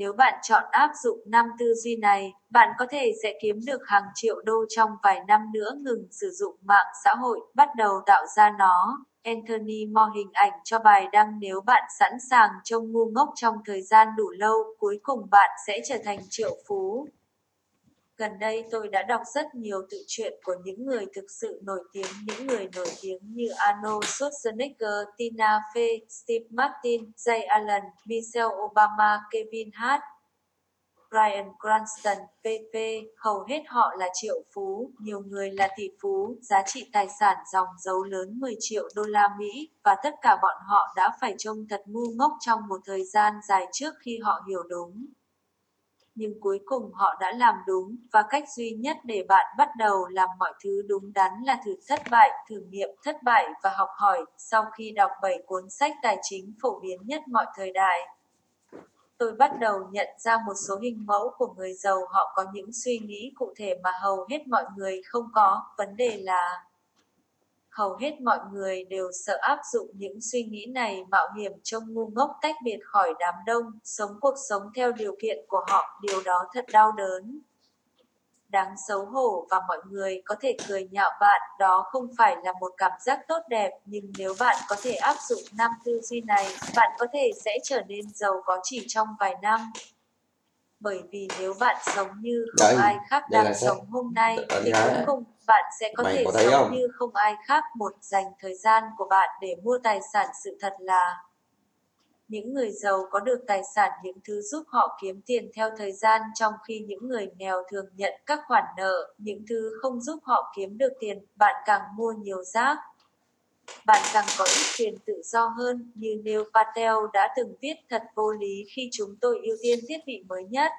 Nếu bạn chọn áp dụng năm tư duy này, bạn có thể sẽ kiếm được hàng triệu đô trong vài năm nữa ngừng sử dụng mạng xã hội, bắt đầu tạo ra nó. Anthony Mo hình ảnh cho bài đăng nếu bạn sẵn sàng trông ngu ngốc trong thời gian đủ lâu, cuối cùng bạn sẽ trở thành triệu phú. Gần đây tôi đã đọc rất nhiều tự truyện của những người thực sự nổi tiếng, những người nổi tiếng như Arnold Schwarzenegger, Tina Fey, Steve Martin, Jay Allen, Michelle Obama, Kevin Hart, Bryan Cranston, PP, hầu hết họ là triệu phú, nhiều người là tỷ phú, giá trị tài sản dòng dấu lớn 10 triệu đô la Mỹ, và tất cả bọn họ đã phải trông thật ngu ngốc trong một thời gian dài trước khi họ hiểu đúng nhưng cuối cùng họ đã làm đúng, và cách duy nhất để bạn bắt đầu làm mọi thứ đúng đắn là thử thất bại, thử nghiệm thất bại và học hỏi. Sau khi đọc 7 cuốn sách tài chính phổ biến nhất mọi thời đại, tôi bắt đầu nhận ra một số hình mẫu của người giàu họ có những suy nghĩ cụ thể mà hầu hết mọi người không có. Vấn đề là hầu hết mọi người đều sợ áp dụng những suy nghĩ này mạo hiểm trông ngu ngốc tách biệt khỏi đám đông, sống cuộc sống theo điều kiện của họ, điều đó thật đau đớn. Đáng xấu hổ và mọi người có thể cười nhạo bạn, đó không phải là một cảm giác tốt đẹp, nhưng nếu bạn có thể áp dụng năm tư duy này, bạn có thể sẽ trở nên giàu có chỉ trong vài năm bởi vì nếu bạn sống như không Đây, ai khác đang sống hôm nay thì cuối cùng bạn sẽ có Mày thể có sống không? như không ai khác một dành thời gian của bạn để mua tài sản sự thật là những người giàu có được tài sản những thứ giúp họ kiếm tiền theo thời gian trong khi những người nghèo thường nhận các khoản nợ, những thứ không giúp họ kiếm được tiền, bạn càng mua nhiều rác, bạn càng có ít quyền tự do hơn, như Neil Patel đã từng viết thật vô lý khi chúng tôi ưu tiên thiết bị mới nhất.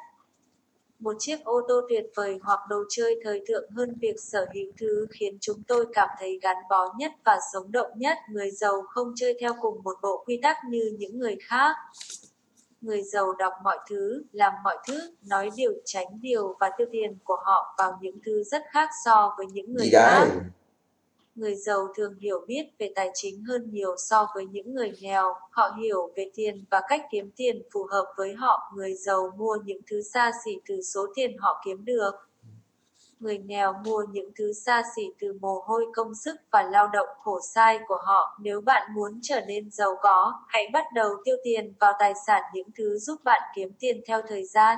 Một chiếc ô tô tuyệt vời hoặc đồ chơi thời thượng hơn việc sở hữu thứ khiến chúng tôi cảm thấy gắn bó nhất và sống động nhất. Người giàu không chơi theo cùng một bộ quy tắc như những người khác. Người giàu đọc mọi thứ, làm mọi thứ, nói điều tránh điều và tiêu tiền của họ vào những thứ rất khác so với những người khác. Người giàu thường hiểu biết về tài chính hơn nhiều so với những người nghèo, họ hiểu về tiền và cách kiếm tiền phù hợp với họ. Người giàu mua những thứ xa xỉ từ số tiền họ kiếm được. Người nghèo mua những thứ xa xỉ từ mồ hôi công sức và lao động khổ sai của họ. Nếu bạn muốn trở nên giàu có, hãy bắt đầu tiêu tiền vào tài sản những thứ giúp bạn kiếm tiền theo thời gian.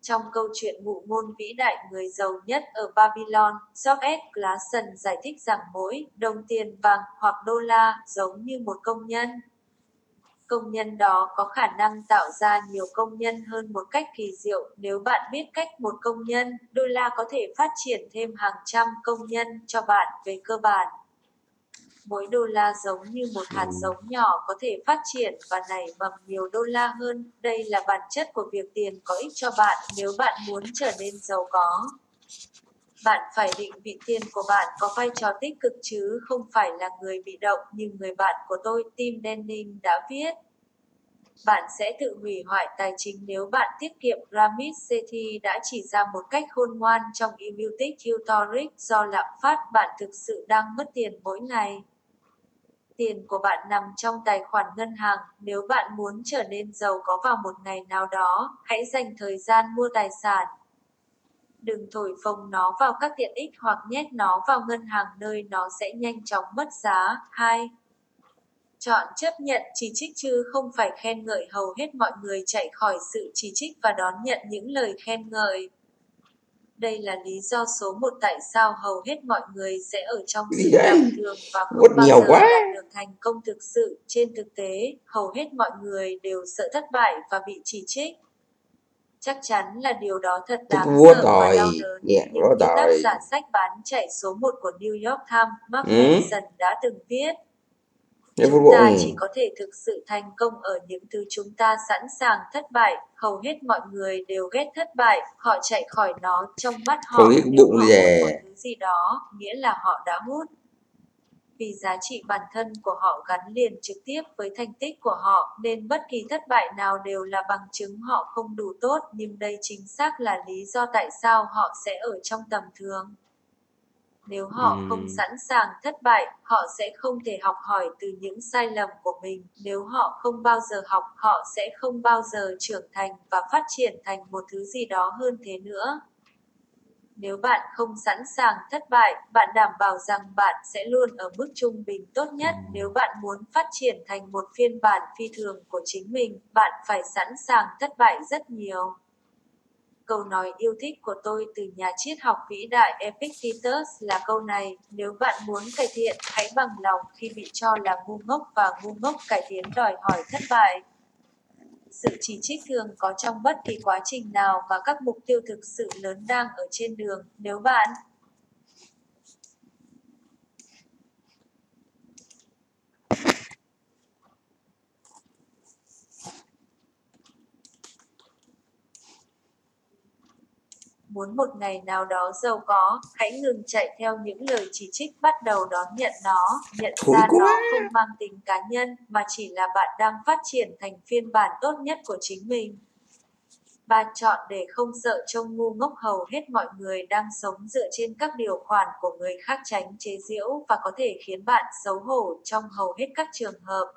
Trong câu chuyện ngụ ngôn vĩ đại người giàu nhất ở Babylon, George S. Clason giải thích rằng mỗi đồng tiền vàng hoặc đô la giống như một công nhân. Công nhân đó có khả năng tạo ra nhiều công nhân hơn một cách kỳ diệu. Nếu bạn biết cách một công nhân, đô la có thể phát triển thêm hàng trăm công nhân cho bạn về cơ bản. Mỗi đô la giống như một hạt Ừ. giống nhỏ có thể phát triển và nảy mầm nhiều đô la hơn. Đây là bản chất của việc tiền có ích cho bạn nếu bạn muốn trở nên giàu có. Bạn phải định vị tiền của bạn có vai trò tích cực chứ không phải là người bị động như người bạn của tôi Tim Denning đã viết. Bạn sẽ tự hủy hoại tài chính nếu bạn tiết kiệm Ramit Sethi đã chỉ ra một cách khôn ngoan trong Immutic Tutoric do lạm phát bạn thực sự đang mất tiền mỗi ngày. Tiền của bạn nằm trong tài khoản ngân hàng, nếu bạn muốn trở nên giàu có vào một ngày nào đó, hãy dành thời gian mua tài sản. Đừng thổi phồng nó vào các tiện ích hoặc nhét nó vào ngân hàng nơi nó sẽ nhanh chóng mất giá. 2. Chọn chấp nhận chỉ trích chứ không phải khen ngợi hầu hết mọi người chạy khỏi sự chỉ trích và đón nhận những lời khen ngợi. Đây là lý do số một tại sao hầu hết mọi người sẽ ở trong sự tầm thường và không bao nhiều giờ quá. đạt được thành công thực sự. Trên thực tế, hầu hết mọi người đều sợ thất bại và bị chỉ trích. Chắc chắn là điều đó thật đáng sợ và đau đớn. nhẹ Nhưng vuốt như tác giả sách bán chạy số 1 của New York Times, Mark Ừ. Manson đã từng viết. Cái Chúng ta chỉ có thể thực sự thành công ở những thứ chúng ta sẵn sàng thất bại. Hầu hết mọi người đều ghét thất bại, họ chạy khỏi nó trong mắt họ. Biết Nếu bụng một thứ gì đó, nghĩa là họ đã hút. Vì giá trị bản thân của họ gắn liền trực tiếp với thành tích của họ, nên bất kỳ thất bại nào đều là bằng chứng họ không đủ tốt, nhưng đây chính xác là lý do tại sao họ sẽ ở trong tầm thường. Nếu họ không Ừm. sẵn sàng thất bại, họ sẽ không thể học hỏi từ những sai lầm của mình. Nếu họ không bao giờ học, họ sẽ không bao giờ trưởng thành và phát triển thành một thứ gì đó hơn thế nữa. Nếu bạn không sẵn sàng thất bại, bạn đảm bảo rằng bạn sẽ luôn ở mức trung bình tốt nhất. Nếu bạn muốn phát triển thành một phiên bản phi thường của chính mình, bạn phải sẵn sàng thất bại rất nhiều. Câu nói yêu thích của tôi từ nhà triết học vĩ đại Epictetus là câu này, nếu bạn muốn cải thiện, hãy bằng lòng khi bị cho là ngu ngốc và ngu ngốc cải tiến đòi hỏi thất bại. Sự chỉ trích thường có trong bất kỳ quá trình nào mà các mục tiêu thực sự lớn đang ở trên đường. Nếu bạn muốn một ngày nào đó giàu có, hãy ngừng chạy theo những lời chỉ trích bắt đầu đón nhận nó, nhận Thối ra quá! nó không mang tính cá nhân, mà chỉ là bạn đang phát triển thành phiên bản tốt nhất của chính mình. Bạn chọn để không sợ trông ngu ngốc hầu hết mọi người đang sống dựa trên các điều khoản của người khác tránh chế giễu và có thể khiến bạn xấu hổ trong hầu hết các trường hợp.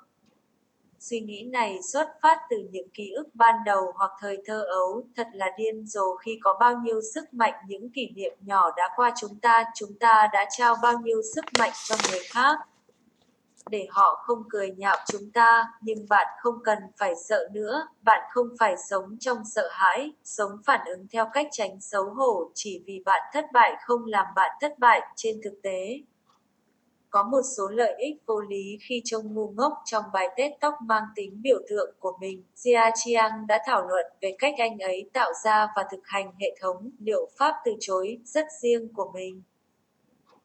Suy nghĩ này xuất phát từ những ký ức ban đầu hoặc thời thơ ấu, thật là điên rồ khi có bao nhiêu sức mạnh những kỷ niệm nhỏ đã qua chúng ta, chúng ta đã trao bao nhiêu sức mạnh cho người khác. Để họ không cười nhạo chúng ta, nhưng bạn không cần phải sợ nữa, bạn không phải sống trong sợ hãi, sống phản ứng theo cách tránh xấu hổ chỉ vì bạn thất bại không làm bạn thất bại, trên thực tế. Có một số lợi ích vô lý khi trông ngu ngốc trong bài TED Talk mang tính biểu tượng của mình. Jia Chiang đã thảo luận về cách anh ấy tạo ra và thực hành hệ thống liệu pháp từ chối rất riêng của mình.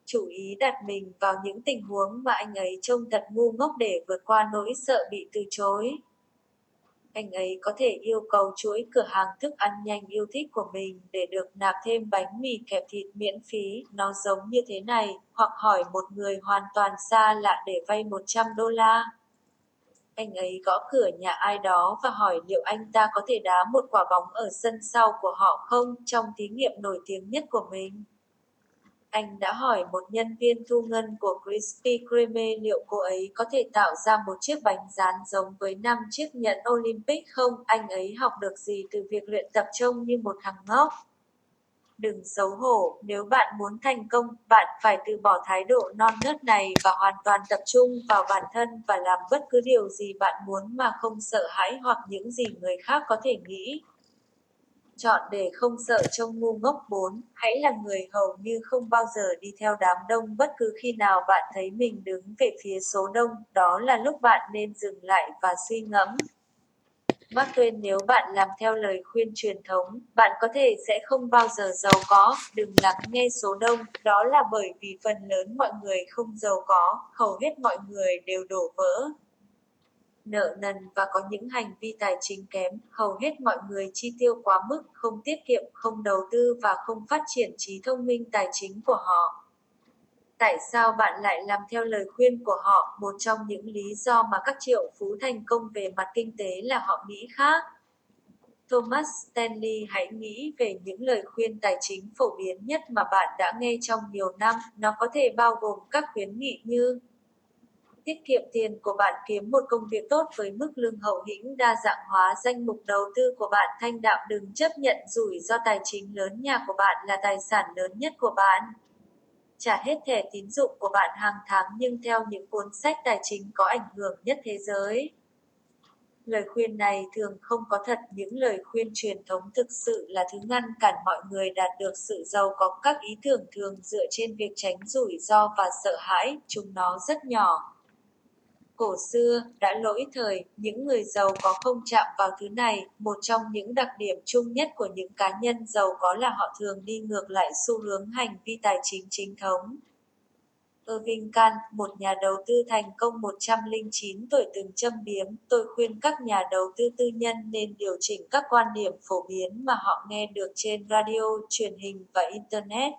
Chủ ý đặt mình vào những tình huống mà anh ấy trông thật ngu ngốc để vượt qua nỗi sợ bị từ chối. Anh ấy có thể yêu cầu chuỗi cửa hàng thức ăn nhanh yêu thích của mình để được nạp thêm bánh mì kẹp thịt miễn phí, nó giống như thế này, hoặc hỏi một người hoàn toàn xa lạ để vay 100 đô la. Anh ấy gõ cửa nhà ai đó và hỏi liệu anh ta có thể đá một quả bóng ở sân sau của họ không, trong thí nghiệm nổi tiếng nhất của mình. Anh đã hỏi một nhân viên thu ngân của Krispy Kreme liệu cô ấy có thể tạo ra một chiếc bánh rán giống với năm chiếc nhẫn Olympic không, anh ấy học được gì từ việc luyện tập trông như một thằng ngốc. Đừng xấu hổ, nếu bạn muốn thành công, bạn phải từ bỏ thái độ non nớt này và hoàn toàn tập trung vào bản thân và làm bất cứ điều gì bạn muốn mà không sợ hãi hoặc những gì người khác có thể nghĩ. Chọn để không sợ trông ngu ngốc 4, hãy là người hầu như không bao giờ đi theo đám đông bất cứ khi nào bạn thấy mình đứng về phía số đông, đó là lúc bạn nên dừng lại và suy ngẫm. Mark Twain nếu bạn làm theo lời khuyên truyền thống, bạn có thể sẽ không bao giờ giàu có, đừng lắng nghe số đông, đó là bởi vì phần lớn mọi người không giàu có, hầu hết mọi người đều đổ vỡ nợ nần và có những hành vi tài chính kém, hầu hết mọi người chi tiêu quá mức, không tiết kiệm, không đầu tư và không phát triển trí thông minh tài chính của họ. Tại sao bạn lại làm theo lời khuyên của họ? Một trong những lý do mà các triệu phú thành công về mặt kinh tế là họ nghĩ khác. Thomas Stanley hãy nghĩ về những lời khuyên tài chính phổ biến nhất mà bạn đã nghe trong nhiều năm, nó có thể bao gồm các khuyến nghị như tiết kiệm tiền của bạn kiếm một công việc tốt với mức lương hậu hĩnh đa dạng hóa, danh mục đầu tư của bạn thanh đạo đừng chấp nhận rủi ro tài chính lớn nhà của bạn là tài sản lớn nhất của bạn. Trả hết thẻ tín dụng của bạn hàng tháng nhưng theo những cuốn sách tài chính có ảnh hưởng nhất thế giới. Lời khuyên này thường không có thật, những lời khuyên truyền thống thực sự là thứ ngăn cản mọi người đạt được sự giàu có. Các ý tưởng thường dựa trên việc tránh rủi ro và sợ hãi, chúng nó rất nhỏ. Cổ xưa, đã lỗi thời, những người giàu có không chạm vào thứ này, một trong những đặc điểm chung nhất của những cá nhân giàu có là họ thường đi ngược lại xu hướng hành vi tài chính chính thống. Irving Kahn, một nhà đầu tư thành công 109 tuổi từng châm biếm, tôi khuyên các nhà đầu tư tư nhân nên điều chỉnh các quan điểm phổ biến mà họ nghe được trên radio, truyền hình và Internet.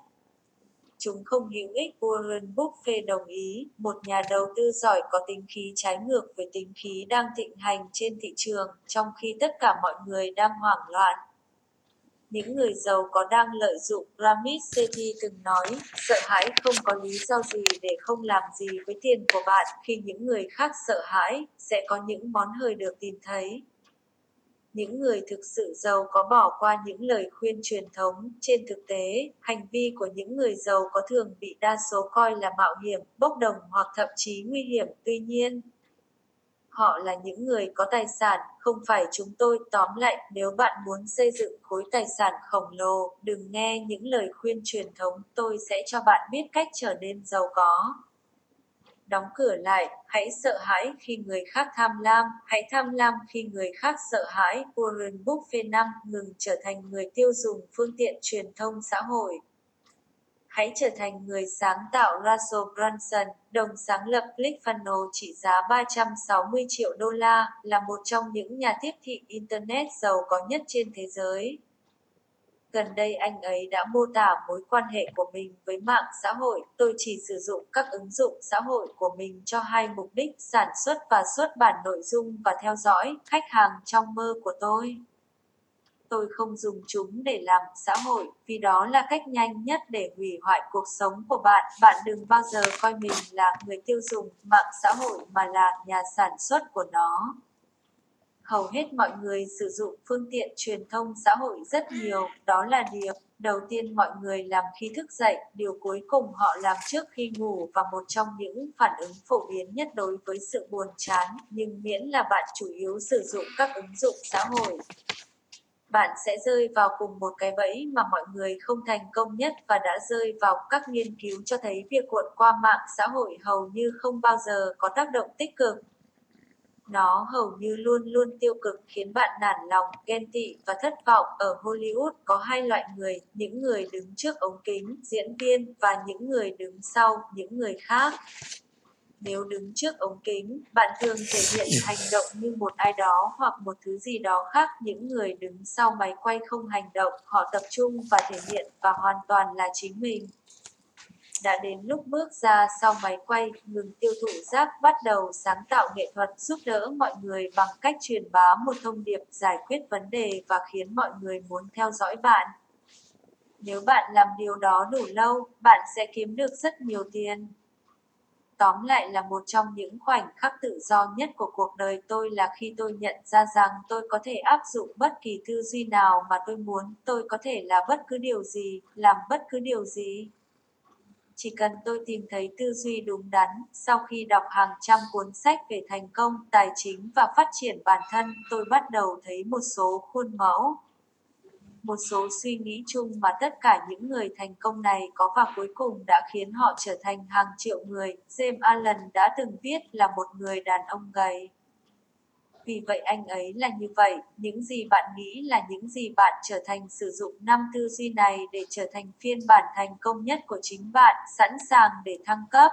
Chúng không hữu ích Warren Buffett đồng ý, một nhà đầu tư giỏi có tính khí trái ngược với tính khí đang thịnh hành trên thị trường, trong khi tất cả mọi người đang hoảng loạn. Những người giàu có đang lợi dụng, Ramit Sethi từng nói, sợ hãi không có lý do gì để không làm gì với tiền của bạn, khi những người khác sợ hãi, sẽ có những món hời được tìm thấy. Những người thực sự giàu có bỏ qua những lời khuyên truyền thống, trên thực tế, hành vi của những người giàu có thường bị đa số coi là mạo hiểm, bốc đồng hoặc thậm chí nguy hiểm, tuy nhiên, Họ là những người có tài sản, không phải chúng tôi. Tóm lại, nếu bạn muốn xây dựng khối tài sản khổng lồ, đừng nghe những lời khuyên truyền thống, tôi sẽ cho bạn biết cách trở nên giàu có. Đóng cửa lại, hãy sợ hãi khi người khác tham lam, hãy tham lam khi người khác sợ hãi. Warren Buffett 5. Ngừng trở thành người tiêu dùng phương tiện truyền thông xã hội. Hãy trở thành người sáng tạo Russell Brunson, đồng sáng lập ClickFunnels trị giá 360 triệu đô la, là một trong những nhà tiếp thị Internet giàu có nhất trên thế giới. Gần đây anh ấy đã mô tả mối quan hệ của mình với mạng xã hội. Tôi chỉ sử dụng các ứng dụng xã hội của mình cho hai mục đích sản xuất và xuất bản nội dung và theo dõi khách hàng trong mơ của tôi tôi không dùng chúng để làm xã hội, vì đó là cách nhanh nhất để hủy hoại cuộc sống của bạn. Bạn đừng bao giờ coi mình là người tiêu dùng mạng xã hội mà là nhà sản xuất của nó. Hầu hết mọi người sử dụng phương tiện truyền thông xã hội rất nhiều, đó là điều đầu tiên mọi người làm khi thức dậy, điều cuối cùng họ làm trước khi ngủ và một trong những phản ứng phổ biến nhất đối với sự buồn chán, nhưng miễn là bạn chủ yếu sử dụng các ứng dụng xã hội bạn sẽ rơi vào cùng một cái bẫy mà mọi người không thành công nhất và đã rơi vào các nghiên cứu cho thấy việc cuộn qua mạng xã hội hầu như không bao giờ có tác động tích cực. Nó hầu như luôn luôn tiêu cực khiến bạn nản lòng, ghen tị và thất vọng. Ở Hollywood có hai loại người, những người đứng trước ống kính, diễn viên, và những người đứng sau, những người khác. Nếu đứng trước ống kính, bạn thường thể hiện hành động như một ai đó hoặc một thứ gì đó khác. Những người đứng sau máy quay không hành động, họ tập trung và thể hiện và hoàn toàn là chính mình. Đã đến lúc bước ra sau máy quay, ngừng tiêu thụ rác, bắt đầu sáng tạo nghệ thuật, giúp đỡ mọi người bằng cách truyền bá một thông điệp, giải quyết vấn đề và khiến mọi người muốn theo dõi bạn. Nếu bạn làm điều đó đủ lâu, bạn sẽ kiếm được rất nhiều tiền. Tóm lại là một trong những khoảnh khắc tự do nhất của cuộc đời tôi là khi tôi nhận ra rằng tôi có thể áp dụng bất kỳ tư duy nào mà tôi muốn, tôi có thể là bất cứ điều gì, làm bất cứ điều gì. Chỉ cần tôi tìm thấy tư duy đúng đắn, sau khi đọc hàng trăm cuốn sách về thành công, tài chính và phát triển bản thân, tôi bắt đầu thấy một số khuôn mẫu một số suy nghĩ chung mà tất cả những người thành công này có và cuối cùng đã khiến họ trở thành hàng triệu người. James Allen đã từng viết là một người đàn ông gầy. Vì vậy anh ấy là như vậy, những gì bạn nghĩ là những gì bạn trở thành sử dụng năm tư duy này để trở thành phiên bản thành công nhất của chính bạn, sẵn sàng để thăng cấp.